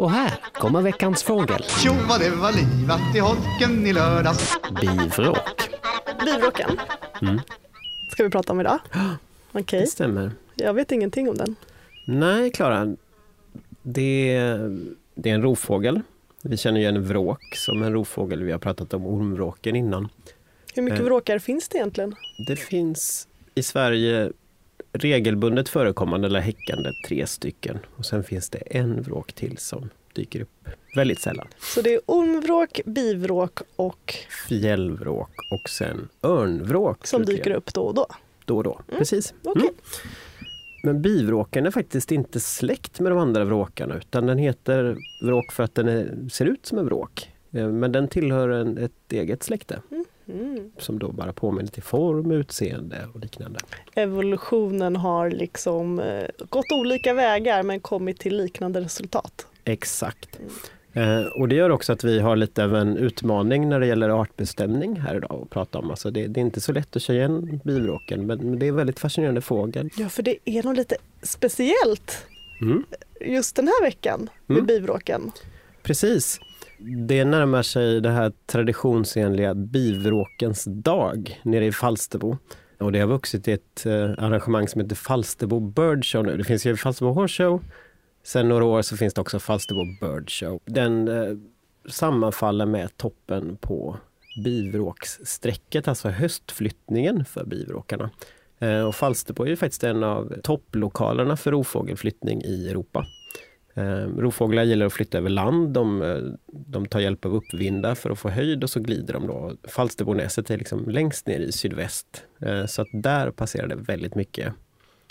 Och här kommer veckans fågel. Tjo vad det var livat i holken i lördags. Bivråk. Bivråken Mm. ska vi prata om idag. Okej, Det stämmer. jag vet ingenting om den. Nej, Klara. Det, det är en rovfågel. Vi känner ju en vråk som en rovfågel. Vi har pratat om ormvråken innan. Hur mycket Eh. vråkar finns det egentligen? Det finns i Sverige regelbundet förekommande eller häckande tre stycken. Och sen finns det en vråk till som dyker upp väldigt sällan. Så det är ormvråk, bivråk och Fjällvråk och sen örnvråk. som dyker upp då och då. Då och då. Precis. Okej. Mm. Men bivråken är faktiskt inte släkt med de andra vråkarna utan den heter vråk för att den är, ser ut som en vråk. Eh, Men den tillhör en, ett eget släkte Mm. Som då bara påminner till form, utseende och liknande. Evolutionen har liksom eh, gått olika vägar men kommit till liknande resultat. Exakt. Eh, och det gör också att vi har lite av en utmaning när det gäller artbestämning här idag att prata om. Alltså det, det är inte så lätt att känna igen bivråken men, men det är en väldigt fascinerande fågel. Ja, för det är nog lite speciellt Mm. just den här veckan med Mm. bivråken. Precis. Det närmar sig det här traditionsenliga bivråkens dag nere i Falsterbo. Och det har vuxit till ett eh, arrangemang som heter Falsterbo Bird Show nu. Det finns ju Falsterbo Horse Show. Sen några år så finns det också Falsterbo Bird Show. Den eh, sammanfaller med toppen på bivråkssträcket, alltså höstflyttningen för bivråkarna. Eh, och Falsterbo är ju faktiskt en av topplokalerna för rovfågelflyttning i Europa. Eh, rovfåglar gillar att flytta över land. De, eh, de tar hjälp av uppvindar för att få höjd och så glider de då. Falsterbonäset är liksom längst ner i sydväst. Eh, så att där passerar det väldigt mycket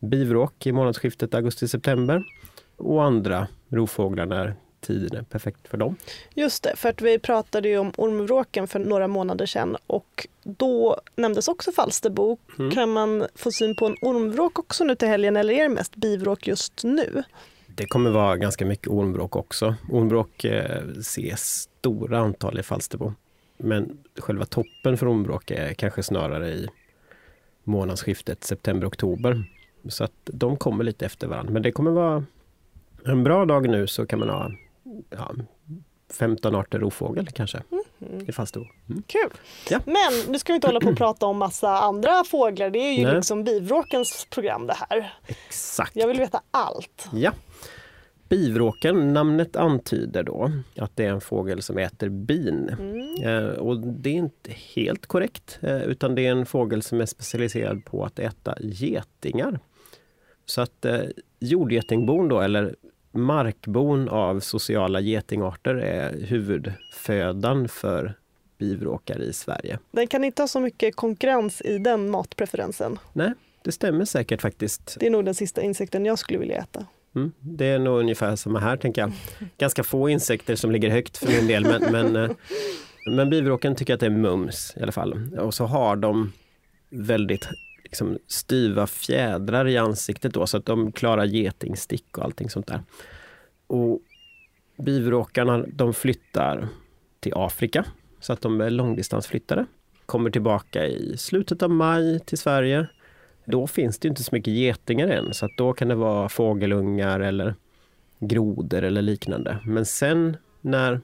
bivråk i månadsskiftet augusti-september. Och andra rovfåglar när tiden är perfekt för dem. Just det, för att vi pratade ju om ormvråken för några månader sedan och då nämndes också Falsterbo. Mm. Kan man få syn på en ormvråk också nu till helgen eller är det mest bivråk just nu? Det kommer vara ganska mycket ormbråk också. Ormbråk eh, ses stora antal i Falsterbo. Men själva toppen för ormbråk är kanske snarare i månadsskiftet september-oktober. Så att de kommer lite efter varandra. Men det kommer vara en bra dag nu så kan man ha ja, 15 arter rovfågel kanske i Falsterbo. Mm. Kul! Ja. Men nu ska vi inte hålla på och prata om massa andra fåglar. Det är ju Nej. liksom bivråkens program det här. Exakt. Jag vill veta allt. Ja. Bivråken, namnet antyder då att det är en fågel som äter bin. Eh, och det är inte helt korrekt, eh, utan det är en fågel som är specialiserad på att äta getingar. Så att eh, jordgetingbon då, eller markbon av sociala getingarter är huvudfödan för bivråkar i Sverige. Den kan inte ha så mycket konkurrens i den matpreferensen. Nej, det stämmer säkert faktiskt. Det är nog den sista insekten jag skulle vilja äta. Mm, det är nog ungefär samma här, tänker jag. Ganska få insekter som ligger högt för min del, men, men, eh, men bivråken tycker att det är mums i alla fall. Och så har de väldigt liksom, styva fjädrar i ansiktet då, så att de klarar getingstick och allting sånt där. Och bivråkarna, de flyttar till Afrika, så att de är långdistansflyttare. Kommer tillbaka i slutet av maj till Sverige. Då finns det inte så mycket getingar än, så att då kan det vara fågelungar eller grodor eller liknande. Men sen när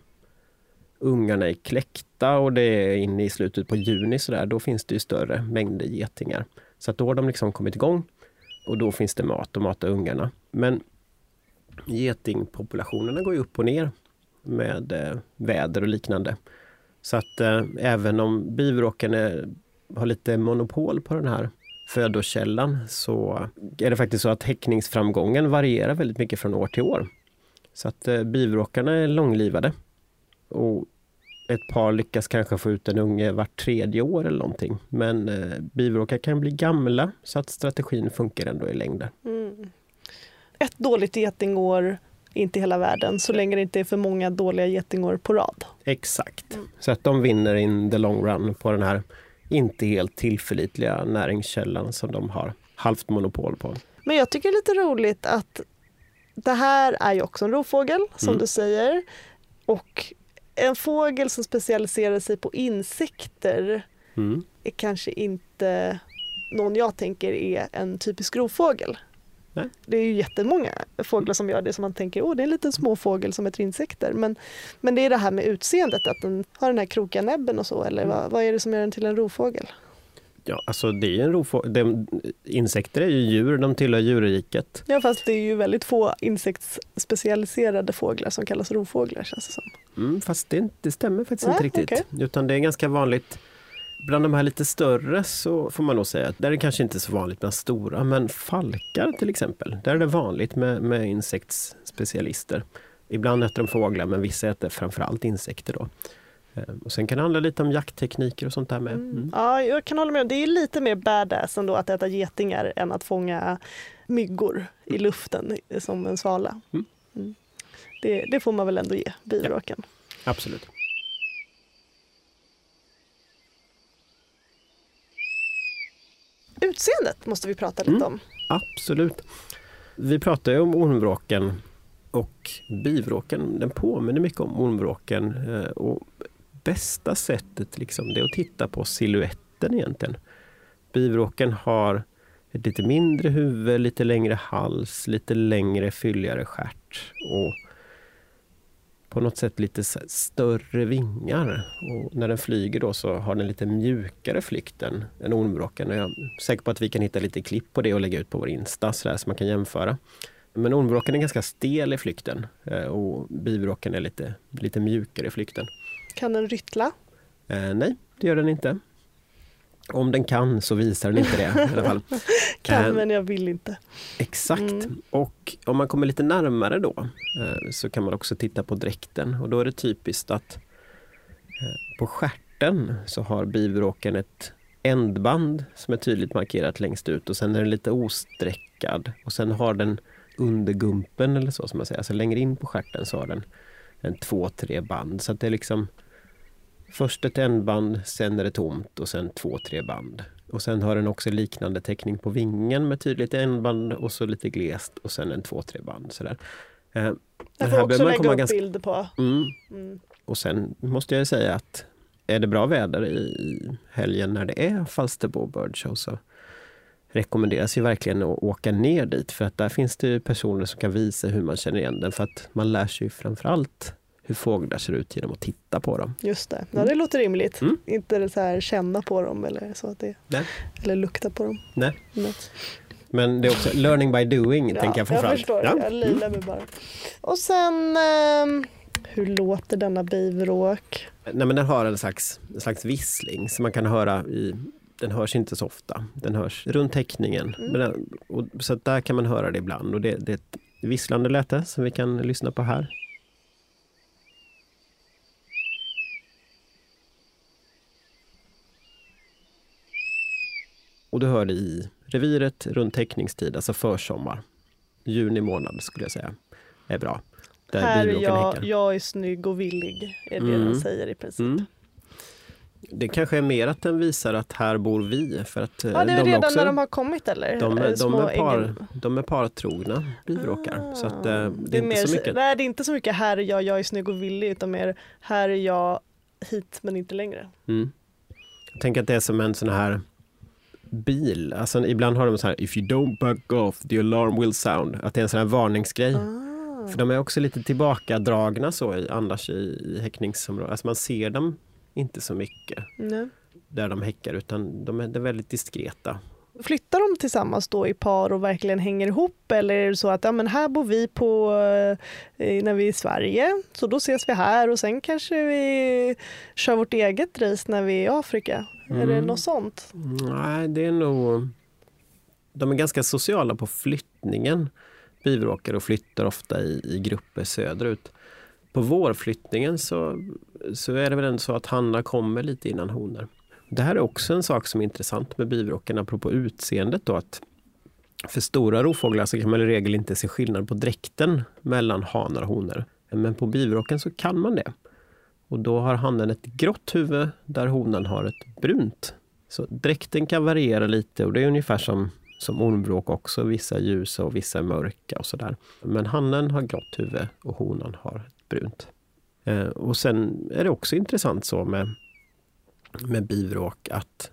ungarna är kläckta och det är inne i slutet på juni så där, då finns det ju större mängder getingar. Så att då har de liksom kommit igång och då finns det mat att mata ungarna. Men getingpopulationerna går ju upp och ner med eh, väder och liknande. Så att eh, även om bivråken är, har lite monopol på den här födokällan så är det faktiskt så att häckningsframgången varierar väldigt mycket från år till år. Så att eh, bivråkarna är långlivade. Och ett par lyckas kanske få ut en unge vart tredje år eller någonting. Men eh, bivråkar kan bli gamla så att strategin funkar ändå i längden. Mm. Ett dåligt getingår inte hela världen så länge det inte är för många dåliga getingår på rad. Exakt. Så att de vinner in the long run på den här inte helt tillförlitliga näringskällan som de har halvt monopol på. Men jag tycker det är lite roligt att det här är ju också en rovfågel som Mm. du säger. Och en fågel som specialiserar sig på insekter Mm. är kanske inte någon jag tänker är en typisk rovfågel. Nej. Det är ju jättemånga fåglar som gör det som man tänker, åh det är en liten småfågel som äter insekter. Men, men det är det här med utseendet, att den har den här krokiga näbben och så, eller Mm. vad, vad är det som gör den till en rovfågel? Ja, alltså det är en rovfågel. Insekter är ju djur, de tillhör djurriket. Ja fast det är ju väldigt få insektsspecialiserade fåglar som kallas rovfåglar känns det som. Mm, fast det, det stämmer faktiskt Nej, inte riktigt. okej. Utan det är ganska vanligt Bland de här lite större så får man nog säga att där är det kanske inte så vanligt bland stora, men falkar till exempel, där är det vanligt med, med insektsspecialister. Ibland äter de fåglar, men vissa äter framförallt insekter. Då. Eh, Och sen kan det handla lite om jakttekniker och sånt där med. Mm. Ja, jag kan hålla med. Det är lite mer badass ändå att äta getingar än att fånga myggor i luften som en svala. Mm. Mm. Det, det får man väl ändå ge bivråken. Absolut. Utseendet måste vi prata lite Mm. om. Absolut. Vi pratar ju om ormvråken och bivråken. Den påminner mycket om ormvråken. eh, Och bästa sättet liksom, det är att titta på siluetten egentligen. Bivråken har ett lite mindre huvud, lite längre hals, lite längre fylligare stjärt och på något sätt lite större vingar. Och när den flyger då så har den lite mjukare flykt än, ormvråken. Jag är säker på att vi kan hitta lite klipp på det och lägga ut på vår Insta så, där, så man kan jämföra. Men ormvråken är ganska stel i flykten eh, och bivråken är lite, lite mjukare i flykten. Kan den ryttla? Eh, nej, det gör den inte. Om den kan så visar den inte det i alla fall. Kan Eh, men jag vill inte. Exakt. Mm. Och om man kommer lite närmare då eh, så kan man också titta på dräkten och då är det typiskt att eh, på stjärten så har bivråken ett ändband som är tydligt markerat längst ut och sen är den lite osträckad och sen har den undergumpen eller så som man säger, alltså längre in på stjärten så har den en två, tre band så att det är liksom Först ett ändband, sen är det tomt och sen två, tre band. Och sen har den också liknande teckning på vingen med tydligt ändband och så lite glest och sen en två, tre band. Sådär. Eh, Jag den får här också lägga upp ganska- bilder på. Mm. Mm. Och sen måste jag säga att är det bra väder i helgen när det är Falsterbo Bird Show så rekommenderas ju verkligen att åka ner dit för att där finns det ju personer som kan visa hur man känner igen den för att man lär sig ju framförallt hur fåglar ser ut genom att titta på dem. Just det. Ja, det låter rimligt. Mm. Inte så här känna på dem eller så att det, Nej. eller lukta på dem. Nej. Nej. Men det är också learning by doing, tänker jag jag framförallt. förstår. Ja. Jag lirar mig bara. Och sen, ehm, hur låter denna bivråk? Nej, men den har en slags, en slags vissling som man kan höra i den hörs inte så ofta. Den hörs runt täckningen. Mm. Men den, och, så där kan man höra det ibland. Och det, det är ett visslande läte som vi kan lyssna på här. Och du hör det i reviret runt täckningstid, alltså försommar. Juni månad skulle jag säga är bra. Där Här är jag, jag är snygg och villig, är det Mm. den säger i princip. Mm. Det kanske är mer att den visar att här bor vi. För att eh, Ja, det är de, redan också, när de har kommit eller? de, Eh, är- de, små är par, de är partrogna bivråkar. Så att, eh, Ah. det är inte mer så mycket. Nej, det är inte så mycket här är jag, jag är snygg och villig, utan mer här är jag hit men inte längre. Mm. Jag tänker att det är som en sån här bil. Alltså, ibland har de så här If you don't back off the alarm will sound. Att det är en sån här varningsgrej. Ah. För de är också lite tillbakadragna så i, annars i, i häckningsområdet. Alltså man ser dem inte så mycket Nej. där de häckar utan de är, de är väldigt diskreta. Flyttar de tillsammans då i par och verkligen hänger ihop eller är det så att ja, men här bor vi på, eh, när vi är i Sverige så då ses vi här och sen kanske vi kör vårt eget race när vi är i Afrika? Är det Mm. något sånt? Nej, det är nog... De är ganska sociala på flyttningen. Bivråkar och flyttar ofta i, i grupper söderut. På vårflyttningen så, så är det väl ändå så att hannar kommer lite innan honor. Det här är också en sak som är intressant med bivråken apropå utseendet. Då, att för stora rovfåglar så kan man i regel inte se skillnad på dräkten mellan hanar och honor. Men på bivråken så kan man det. Och då har hannen ett grått huvud där honan har ett brunt. Så dräkten kan variera lite och det är ungefär som, som ormvråk också. Vissa är ljusa och vissa är mörka och sådär. Men hannen har grått huvud och honan har ett brunt. Eh, och sen är det också intressant så med, med bivråk att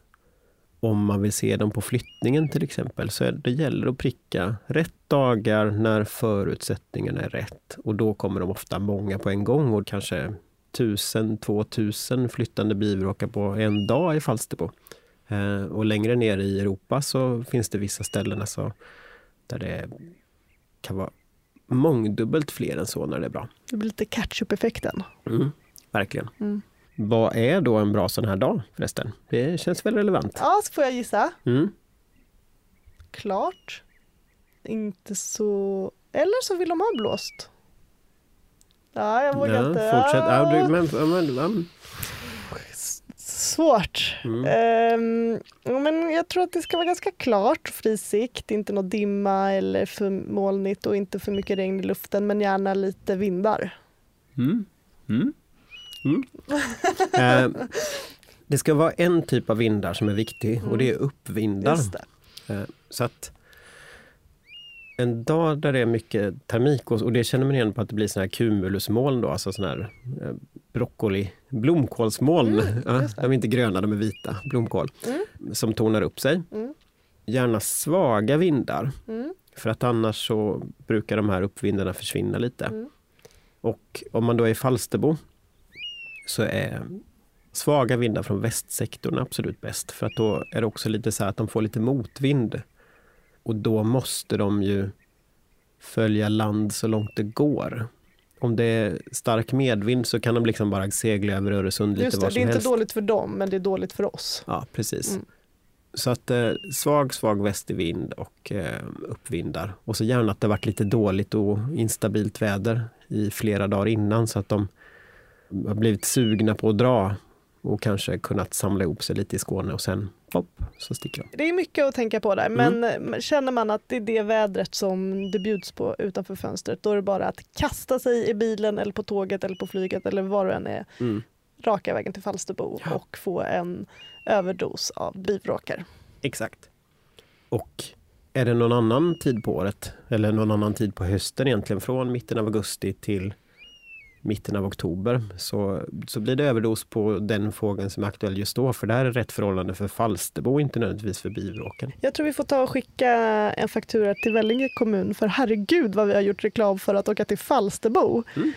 om man vill se dem på flyttningen till exempel, så är det gäller att pricka rätt dagar när förutsättningarna är rätt. Och då kommer de ofta många på en gång och kanske tusen, två tusen flyttande bivråkar på en dag i Falsterbo. Eh, och längre ner i Europa så finns det vissa ställen alltså, där det kan vara mångdubbelt fler än så när det är bra. Det blir lite catch-up-effekten. Mm, verkligen. Mm. Vad är då en bra sån här dag förresten? Det känns väl relevant? Ja, så får jag gissa. Mm. Klart. Inte så... Eller så vill de ha blåst. Ja, jag vågar Ja, inte. fortsätt. Ja, Ja, du, men, men, ja. Svårt. Mm. Ja, men jag tror att det ska vara ganska klart, fri sikt, inte något dimma eller för molnigt och inte för mycket regn i luften, men gärna lite vindar. Mm. Mm. Mm. Eh, det ska vara en typ av vindar som är viktig och det är uppvindar. Just det. Eh, så att en dag där det är mycket termik och, och det känner man igen på att det blir såna här cumulusmoln då, alltså såna här eh, broccoli, blomkålsmoln. ja, Mm, det. de är inte gröna, de är vita, blomkål. Mm. Som tonar upp sig. Mm. Gärna svaga vindar. Mm. För att annars så brukar de här uppvindarna försvinna lite. Mm. Och om man då är i Falsterbo så är svaga vindar från västsektorn absolut bäst. För att då är det också lite så här att de får lite motvind. Och då måste de ju följa land så långt det går. Om det är stark medvind så kan de liksom bara segla över Öresund lite Just var det, som det är inte helst. dåligt för dem, men det är dåligt för oss. Ja, precis. Mm. Så att eh, svag, svag västervind och eh, uppvindar. Och så gärna att det varit lite dåligt och instabilt väder i flera dagar innan så att de har blivit sugna på att dra och kanske kunnat samla ihop sig lite i Skåne och sen hopp, så sticker de. Det är mycket att tänka på där, Mm. men eh, känner man att det är det vädret som det bjuds på utanför fönstret, då är det bara att kasta sig i bilen eller på tåget eller på flyget eller var det än är, Mm. raka vägen till Falsterbo och få en överdos av bivråkar. Exakt. Och är det någon annan tid på året eller någon annan tid på hösten egentligen från mitten av augusti till mitten av oktober så, så blir det överdos på den fågeln som är aktuell just då för det här är rätt förhållande för Falsterbo inte nödvändigtvis för bivråken. Jag tror vi får ta och skicka en faktura till Vellinge kommun för herregud vad vi har gjort reklam för att åka till Falsterbo. Mm.